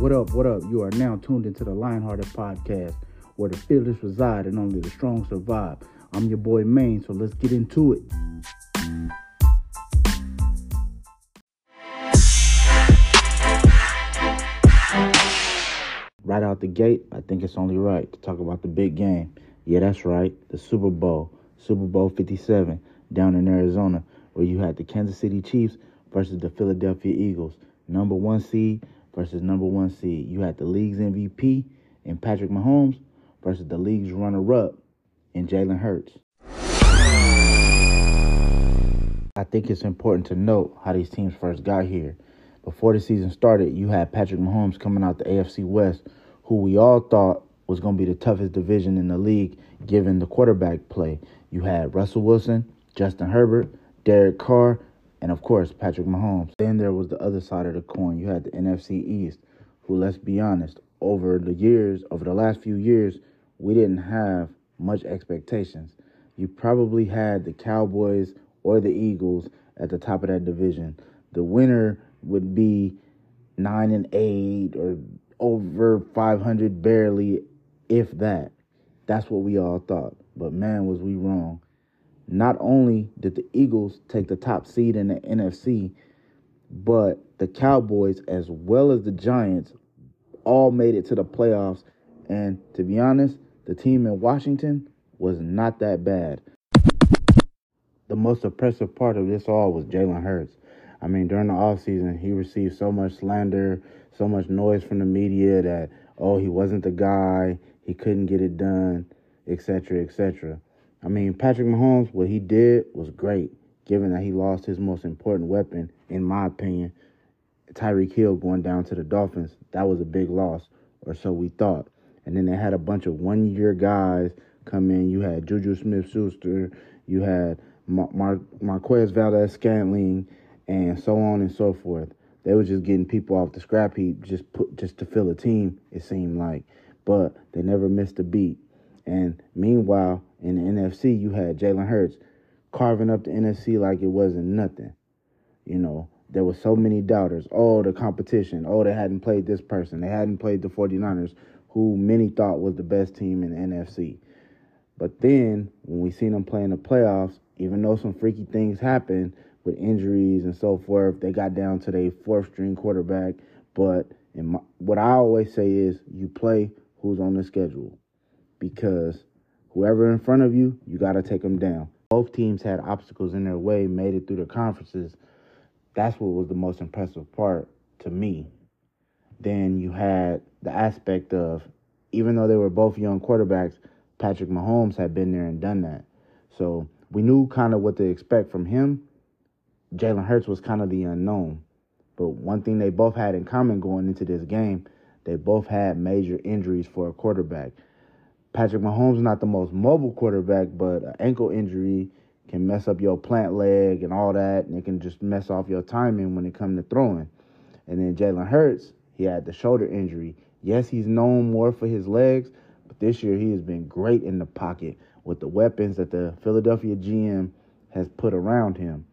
What up, what up? You are now tuned into the Lionhearted Podcast, where the fearless reside and only the strong survive. I'm your boy Maine, so let's get into it. Right out the gate, I think it's only right to talk about the big game. Yeah, that's right, the Super Bowl, Super Bowl 57, down in Arizona, where you had the Kansas City Chiefs versus the Philadelphia Eagles, number one seed versus number one seed. You had the league's MVP in Patrick Mahomes versus the league's runner-up in Jalen Hurts. I think it's important to note how these teams first got here. Before the season started, you had Patrick Mahomes coming out the AFC West, who we all thought was going to be the toughest division in the league given the quarterback play. You had Russell Wilson, Justin Herbert, Derek Carr, and of course Patrick Mahomes. Then there was the other side of the coin. You had the NFC East, who let's be honest, over the years, over the last few years, we didn't have much expectations. You probably had the Cowboys or the Eagles at the top of that division. The winner would be 9 and 8 or over 500 barely if that. That's what we all thought. But man, was we wrong. Not only did the Eagles take the top seed in the NFC, but the Cowboys, as well as the Giants, all made it to the playoffs. And to be honest, the team in Washington was not that bad. The most impressive part of this all was Jalen Hurts. I mean, during the offseason, he received so much slander, so much noise from the media that, oh, he wasn't the guy, he couldn't get it done, etc., etc. I mean, Patrick Mahomes, what he did was great, given that he lost his most important weapon, in my opinion. Tyreek Hill going down to the Dolphins, that was a big loss, or so we thought. And then they had a bunch of one year guys come in. You had Juju Smith Schuster, you had Mar- Mar- Marquez Valdes Scantling, and so on and so forth. They were just getting people off the scrap heap just put just to fill a team, it seemed like. But they never missed a beat. And meanwhile, in the NFC, you had Jalen Hurts carving up the NFC like it wasn't nothing. You know, there were so many doubters. Oh, the competition. Oh, they hadn't played this person. They hadn't played the 49ers, who many thought was the best team in the NFC. But then, when we seen them play in the playoffs, even though some freaky things happened with injuries and so forth, they got down to their fourth string quarterback. But my, what I always say is you play who's on the schedule because whoever in front of you, you got to take them down. Both teams had obstacles in their way, made it through the conferences. That's what was the most impressive part to me. Then you had the aspect of, even though they were both young quarterbacks, Patrick Mahomes had been there and done that. So we knew kind of what to expect from him. Jalen Hurts was kind of the unknown. But one thing they both had in common going into this game, they both had major injuries for a quarterback. Patrick Mahomes not the most mobile quarterback, but an ankle injury can mess up your plant leg and all that, and it can just mess off your timing when it comes to throwing. And then Jalen Hurts, he had the shoulder injury. Yes, he's known more for his legs, but this year he has been great in the pocket with the weapons that the Philadelphia GM has put around him.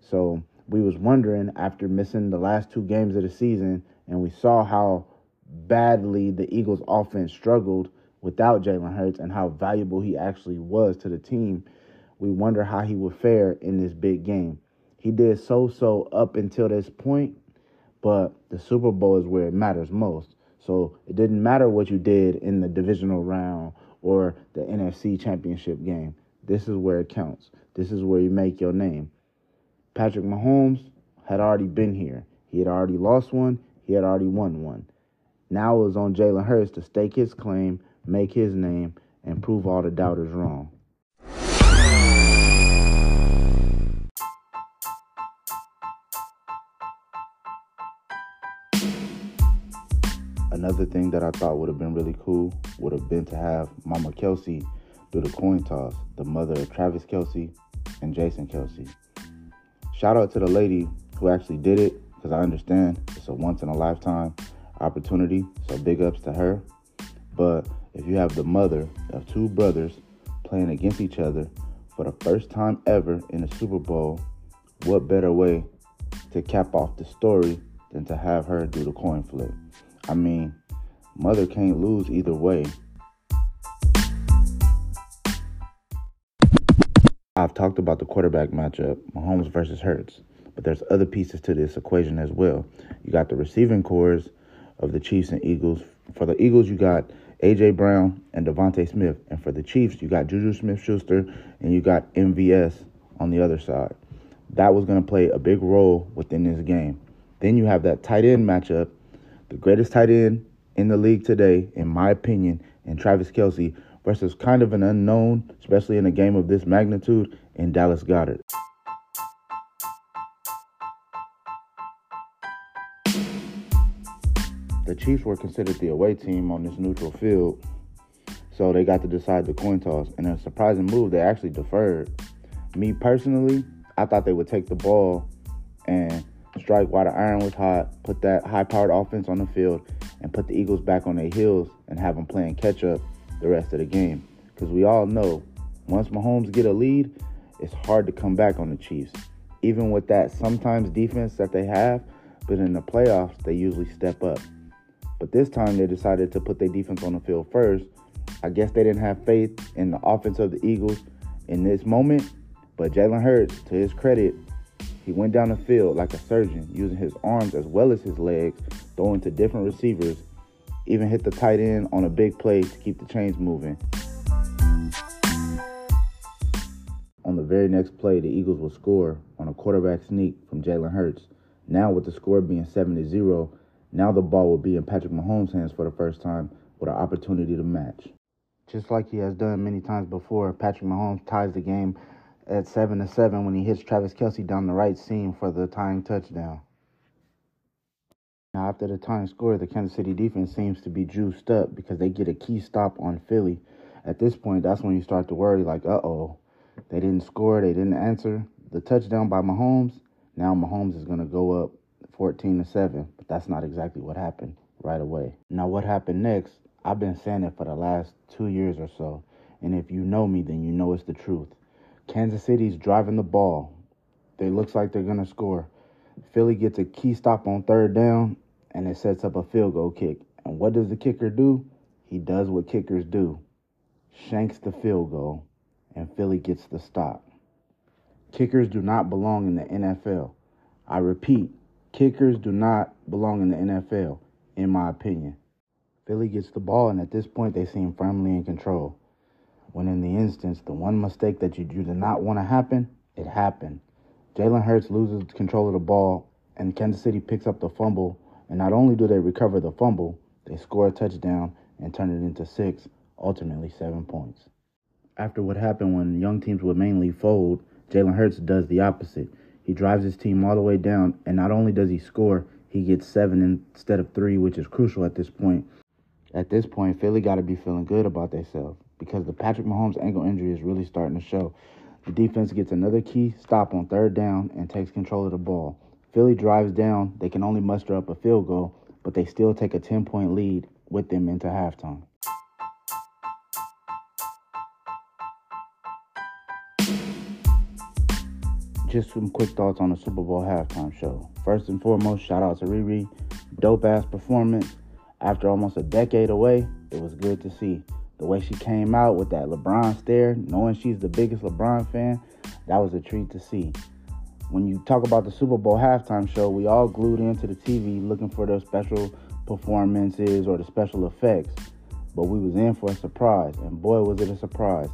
So we was wondering after missing the last two games of the season, and we saw how badly the Eagles offense struggled without Jalen Hurts and how valuable he actually was to the team, we wonder how he would fare in this big game. He did so so up until this point, but the Super Bowl is where it matters most. So it didn't matter what you did in the divisional round or the NFC championship game. This is where it counts. This is where you make your name. Patrick Mahomes had already been here. He had already lost one, he had already won one. Now it was on Jalen Hurts to stake his claim make his name, and prove all the doubters wrong. Another thing that I thought would have been really cool would have been to have Mama Kelce do the coin toss, the mother of Travis Kelce and Jason Kelce. Shout out to the lady who actually did it because I understand it's a once in a lifetime opportunity. So big ups to her. But if you have the mother of two brothers playing against each other for the first time ever in the Super Bowl, what better way to cap off the story than to have her do the coin flip? I mean, mother can't lose either way. I've talked about the quarterback matchup, Mahomes versus Hurts, but there's other pieces to this equation as well. You got the receiving cores of the Chiefs and Eagles. For the Eagles, you got AJ Brown and DeVonta Smith, and for the Chiefs, you got Juju Smith-Schuster and you got MVS on the other side. That was going to play a big role within this game. Then you have that tight end matchup, the greatest tight end in the league today, in my opinion, and Travis Kelce versus kind of an unknown, especially in a game of this magnitude, in Dallas Goedert. The Chiefs were considered the away team on this neutral field, so they got to decide the coin toss. And in a surprising move, they actually deferred. Me personally, I thought they would take the ball and strike while the iron was hot, put that high powered offense on the field, and put the Eagles back on their heels and have them playing catch up the rest of the game. Because we all know once Mahomes get a lead, it's hard to come back on the Chiefs. Even with that sometimes defense that they have, but in the playoffs, they usually step up. But this time they decided to put their defense on the field first. I guess they didn't have faith in the offense of the Eagles in this moment. But Jalen Hurts, to his credit, he went down the field like a surgeon, using his arms as well as his legs, throwing to different receivers, even hit the tight end on a big play to keep the chains moving. On the very next play, the Eagles will score on a quarterback sneak from Jalen Hurts. Now, with the score being 7 to 0, now the ball will be in Patrick Mahomes' hands for the first time with an opportunity to match. Just like he has done many times before, Patrick Mahomes ties the game at 7 to 7 when he hits Travis Kelce down the right seam for the tying touchdown. Now, after the tying score, the Kansas City defense seems to be juiced up because they get a key stop on Philly. At this point, that's when you start to worry, like, uh oh, they didn't score, they didn't answer. The touchdown by Mahomes, now Mahomes is going to go up 14 to 7, but that's not exactly what happened right away. Now, what happened next? I've been saying it for the last two years or so, and if you know me, then you know it's the truth. Kansas City's driving the ball. They looks like they're gonna score. Philly gets a key stop on third down, and it sets up a field goal kick. And what does the kicker do? He does what kickers do. Shanks the field goal, and Philly gets the stop. Kickers do not belong in the NFL. I repeat, kickers do not belong in the NFL, in my opinion. Philly gets the ball, and at this point, they seem firmly in control when in the instance, the one mistake that you, did not want to happen, it happened. Jalen Hurts loses control of the ball, and Kansas City picks up the fumble. And not only do they recover the fumble, they score a touchdown and turn it into six, ultimately seven points. After what happened when young teams would mainly fold, Jalen Hurts does the opposite. He drives his team all the way down, and not only does he score, he gets seven instead of three, which is crucial at this point. At this point, Philly got to be feeling good about themselves because the Patrick Mahomes ankle injury is really starting to show. The defense gets another key stop on third down and takes control of the ball. Philly drives down. They can only muster up a field goal, but they still take a 10 point lead with them into halftime. Just some quick thoughts on the Super Bowl halftime show. First and foremost, shout out to Riri. Dope ass performance. After almost a decade away, it was good to see the way she came out with that LeBron stare, knowing she's the biggest LeBron fan, that was a treat to see. When you talk about the Super Bowl halftime show, we all glued into the TV looking for those special performances or the special effects. But we was in for a surprise, and boy was it a surprise.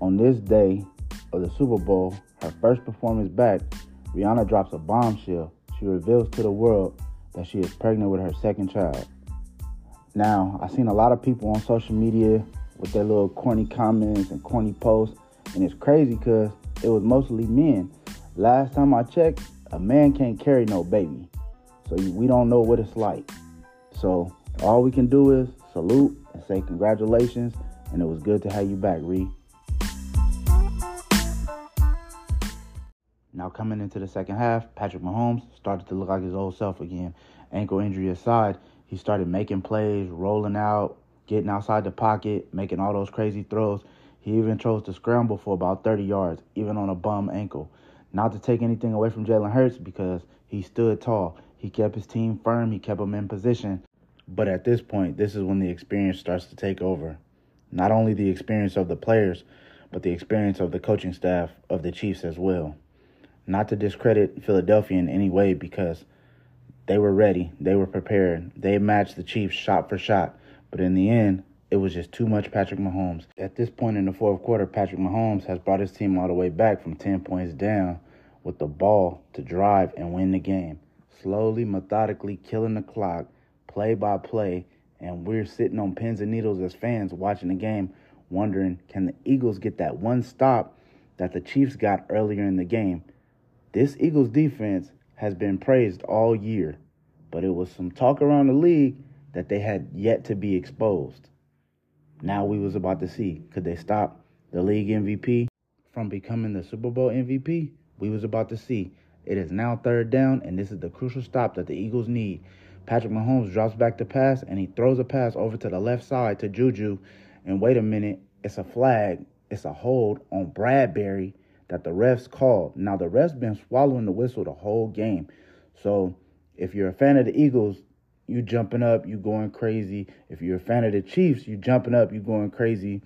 On this day of the Super Bowl, her first performance back, Rihanna drops a bombshell. She reveals to the world that she is pregnant with her second child. Now, I've seen a lot of people on social media with their little corny comments and corny posts, and it's crazy because it was mostly men. Last time I checked, a man can't carry no baby, so we don't know what it's like. So all we can do is salute and say congratulations, and it was good to have you back, Ree. Now coming into the second half, Patrick Mahomes started to look like his old self again. Ankle injury aside, he started making plays, rolling out, getting outside the pocket, making all those crazy throws. He even chose to scramble for about 30 yards, even on a bum ankle. Not to take anything away from Jalen Hurts because he stood tall. He kept his team firm. He kept them in position. But at this point, this is when the experience starts to take over. Not only the experience of the players, but the experience of the coaching staff of the Chiefs as well. Not to discredit Philadelphia in any way because they were ready, they were prepared, they matched the Chiefs shot for shot. But in the end, it was just too much Patrick Mahomes. At this point in the fourth quarter, Patrick Mahomes has brought his team all the way back from 10 points down with the ball to drive and win the game. Slowly, methodically killing the clock, play by play, and we're sitting on pins and needles as fans watching the game, wondering can the Eagles get that one stop that the Chiefs got earlier in the game? This Eagles defense has been praised all year, but it was some talk around the league that they had yet to be exposed. Now we was about to see could they stop the league MVP from becoming the Super Bowl MVP? We was about to see. It is now third down, and this is the crucial stop that the Eagles need. Patrick Mahomes drops back to pass, and he throws a pass over to the left side to Juju. And wait a minute, it's a flag. It's a hold on Bradberry that the refs called. Now the refs been swallowing the whistle the whole game. So if you're a fan of the Eagles, you jumping up, you going crazy. If you're a fan of the Chiefs, you jumping up, you going crazy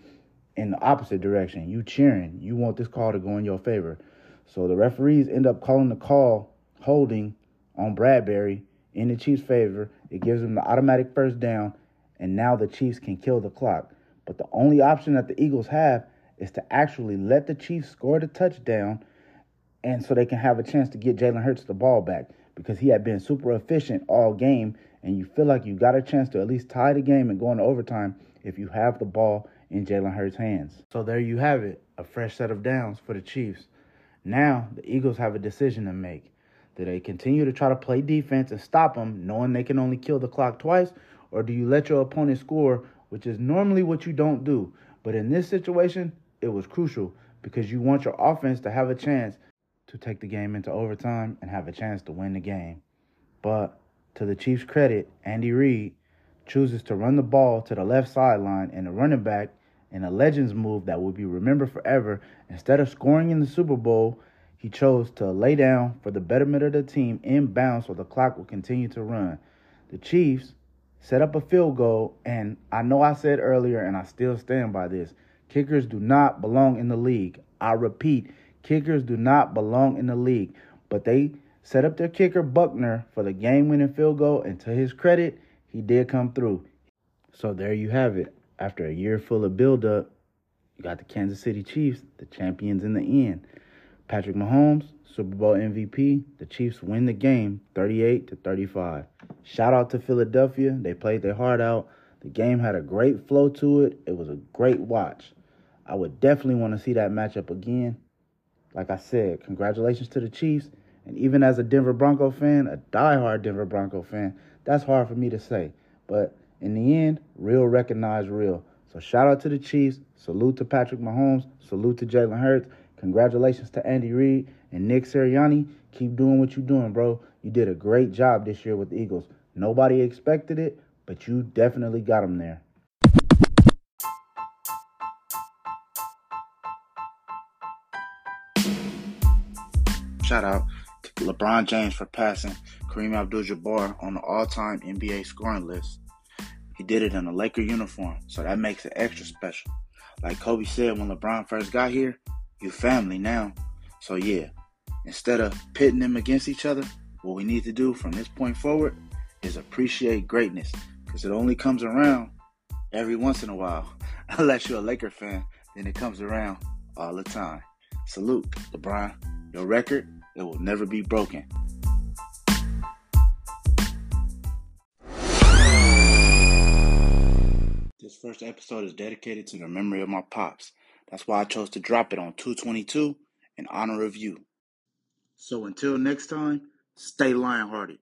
in the opposite direction. You cheering. You want this call to go in your favor. So the referees end up calling the call holding on Bradberry in the Chiefs' favor. It gives them the automatic first down, and now the Chiefs can kill the clock. But the only option that the Eagles have is to actually let the Chiefs score the touchdown and so they can have a chance to get Jalen Hurts the ball back because he had been super efficient all game and you feel like you got a chance to at least tie the game and go into overtime if you have the ball in Jalen Hurts' hands. So there you have it, a fresh set of downs for the Chiefs. Now the Eagles have a decision to make. Do they continue to try to play defense and stop them, knowing they can only kill the clock twice, or do you let your opponent score, which is normally what you don't do? But in this situation, it was crucial because you want your offense to have a chance to take the game into overtime and have a chance to win the game. But to the Chiefs' credit, Andy Reid chooses to run the ball to the left sideline and the running back in a Legends move that will be remembered forever. Instead of scoring in the Super Bowl, he chose to lay down for the betterment of the team in bounds so the clock will continue to run. The Chiefs set up a field goal, and I know I said earlier, and I still stand by this kickers do not belong in the league. I repeat, kickers do not belong in the league. But they set up their kicker Butker for the game-winning field goal, and to his credit, he did come through. So there you have it. After a year full of build-up, you got the Kansas City Chiefs, the champions in the end. Patrick Mahomes, Super Bowl MVP. The Chiefs win the game 38 to 35. Shout out to Philadelphia. They played their heart out. The game had a great flow to it. It was a great watch. I would definitely want to see that matchup again. Like I said, congratulations to the Chiefs. And even as a Denver Bronco fan, a diehard Denver Bronco fan, that's hard for me to say. But in the end, real recognize real. So shout out to the Chiefs. Salute to Patrick Mahomes. Salute to Jalen Hurts. Congratulations to Andy Reid and Nick Sirianni. Keep doing what you're doing, bro. You did a great job this year with the Eagles. Nobody expected it, but you definitely got them there. Shout out to LeBron James for passing Kareem Abdul-Jabbar on the all-time NBA scoring list. He did it in a Laker uniform, so that makes it extra special. Like Kobe said when LeBron first got here, you family now. So yeah, instead of pitting them against each other, what we need to do from this point forward is appreciate greatness because it only comes around every once in a while. Unless you're a Laker fan, then it comes around all the time. Salute, LeBron. Your record it will never be broken. This first episode is dedicated to the memory of my pops. That's why I chose to drop it on 222 in honor of you. So until next time, stay lionhearted.